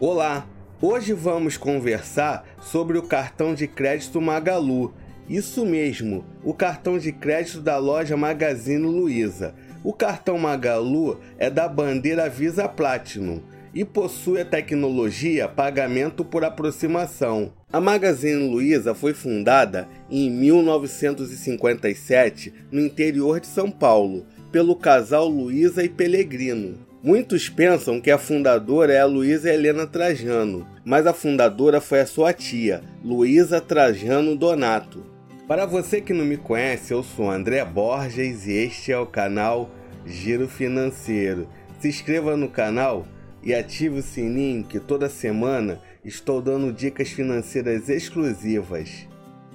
Olá! Hoje vamos conversar sobre o cartão de crédito Magalu. Isso mesmo, o cartão de crédito da loja Magazine Luiza. O cartão Magalu é da bandeira Visa Platinum e possui a tecnologia pagamento por aproximação. A Magazine Luiza foi fundada em 1957 no interior de São Paulo pelo casal Luiza e Pellegrino. Muitos pensam que a fundadora é a Luísa Helena Trajano, mas a fundadora foi a sua tia, Luísa Trajano Donato. Para você que não me conhece, eu sou André Borges e este é o canal Giro Financeiro. Se inscreva no canal e ative o sininho que toda semana estou dando dicas financeiras exclusivas.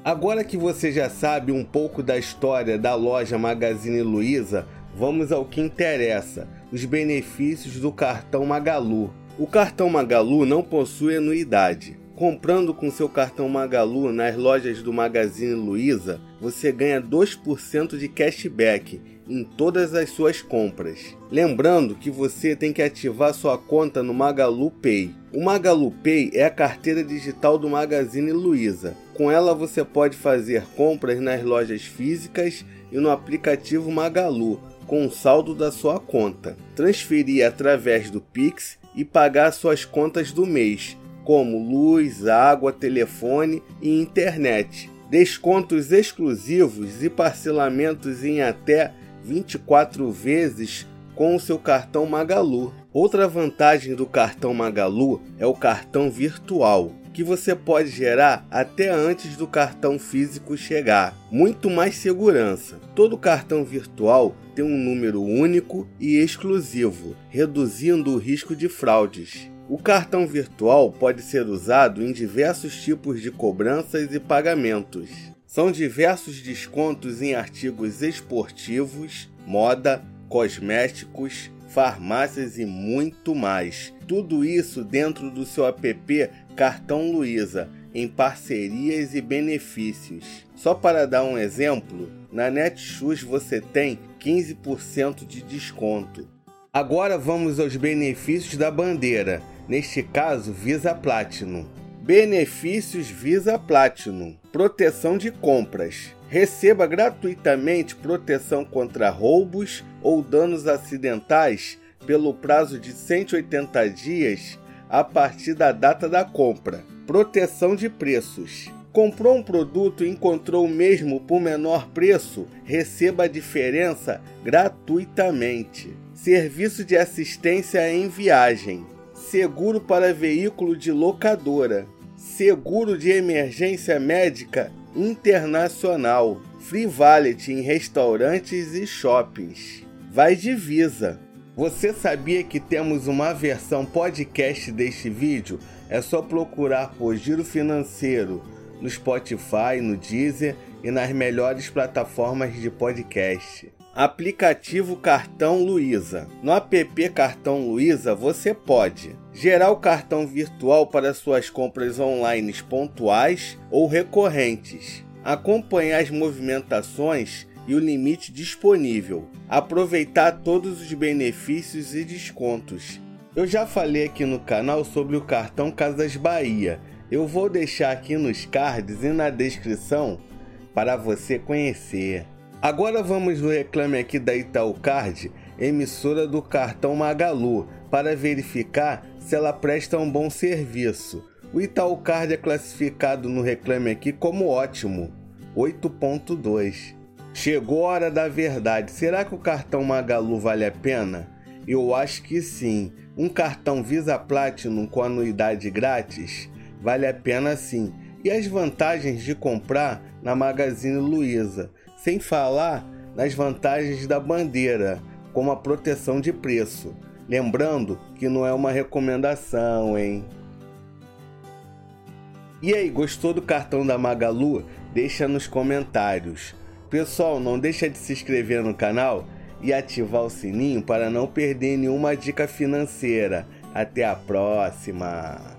Agora que você já sabe um pouco da história da loja Magazine Luiza, vamos ao que interessa os benefícios do cartão Magalu. O cartão Magalu não possui anuidade. Comprando com seu cartão Magalu nas lojas do Magazine Luiza, você ganha 2% de cashback em todas as suas compras. Lembrando que você tem que ativar sua conta no Magalu Pay. O Magalu Pay é a carteira digital do Magazine Luiza. Com ela você pode fazer compras nas lojas físicas e no aplicativo Magalu com o saldo da sua conta, transferir através do Pix e pagar suas contas do mês, como luz, água, telefone e internet. Descontos exclusivos e parcelamentos em até 24 vezes com o seu cartão Magalu. Outra vantagem do cartão Magalu é o cartão virtual que você pode gerar até antes do cartão físico chegar. Muito mais segurança. Todo cartão virtual tem um número único e exclusivo, reduzindo o risco de fraudes. O cartão virtual pode ser usado em diversos tipos de cobranças e pagamentos. São diversos descontos em artigos esportivos, moda, cosméticos, farmácias e muito mais. Tudo isso dentro do seu app Cartão Luiza, em parcerias e benefícios. Só para dar um exemplo, na Netshoes você tem 15% de desconto. Agora vamos aos benefícios da bandeira, neste caso Visa Platinum. Benefícios Visa Platinum: proteção de compras. Receba gratuitamente proteção contra roubos ou danos acidentais pelo prazo de 180 dias a partir da data da compra. Proteção de preços. Comprou um produto e encontrou o mesmo por menor preço? Receba a diferença gratuitamente. Serviço de assistência em viagem. Seguro para veículo de locadora. Seguro de emergência médica internacional. Free Valet em restaurantes e shoppings. Vai divisa. Você sabia que temos uma versão podcast deste vídeo? É só procurar por Giro Financeiro no Spotify, no Deezer e nas melhores plataformas de podcast. Aplicativo Cartão Luiza. No app Cartão Luiza você pode gerar o cartão virtual para suas compras online pontuais ou recorrentes, acompanhar as movimentações e o limite disponível. Aproveitar todos os benefícios e descontos. Eu já falei aqui no canal sobre o cartão Casas Bahia. Eu vou deixar aqui nos cards e na descrição para você conhecer. Agora vamos no reclame aqui da Itaú Card, emissora do cartão Magalu, para verificar se ela presta um bom serviço. O Itaú Card é classificado no reclame aqui como ótimo, 8.2. Chegou a hora da verdade. Será que o cartão Magalu vale a pena? Eu acho que sim. Um cartão Visa Platinum com anuidade grátis vale a pena sim. E as vantagens de comprar na Magazine Luiza, sem falar nas vantagens da bandeira, como a proteção de preço. Lembrando que não é uma recomendação, hein? E aí, gostou do cartão da Magalu? Deixa nos comentários. Pessoal, não deixa de se inscrever no canal e ativar o sininho para não perder nenhuma dica financeira. Até a próxima!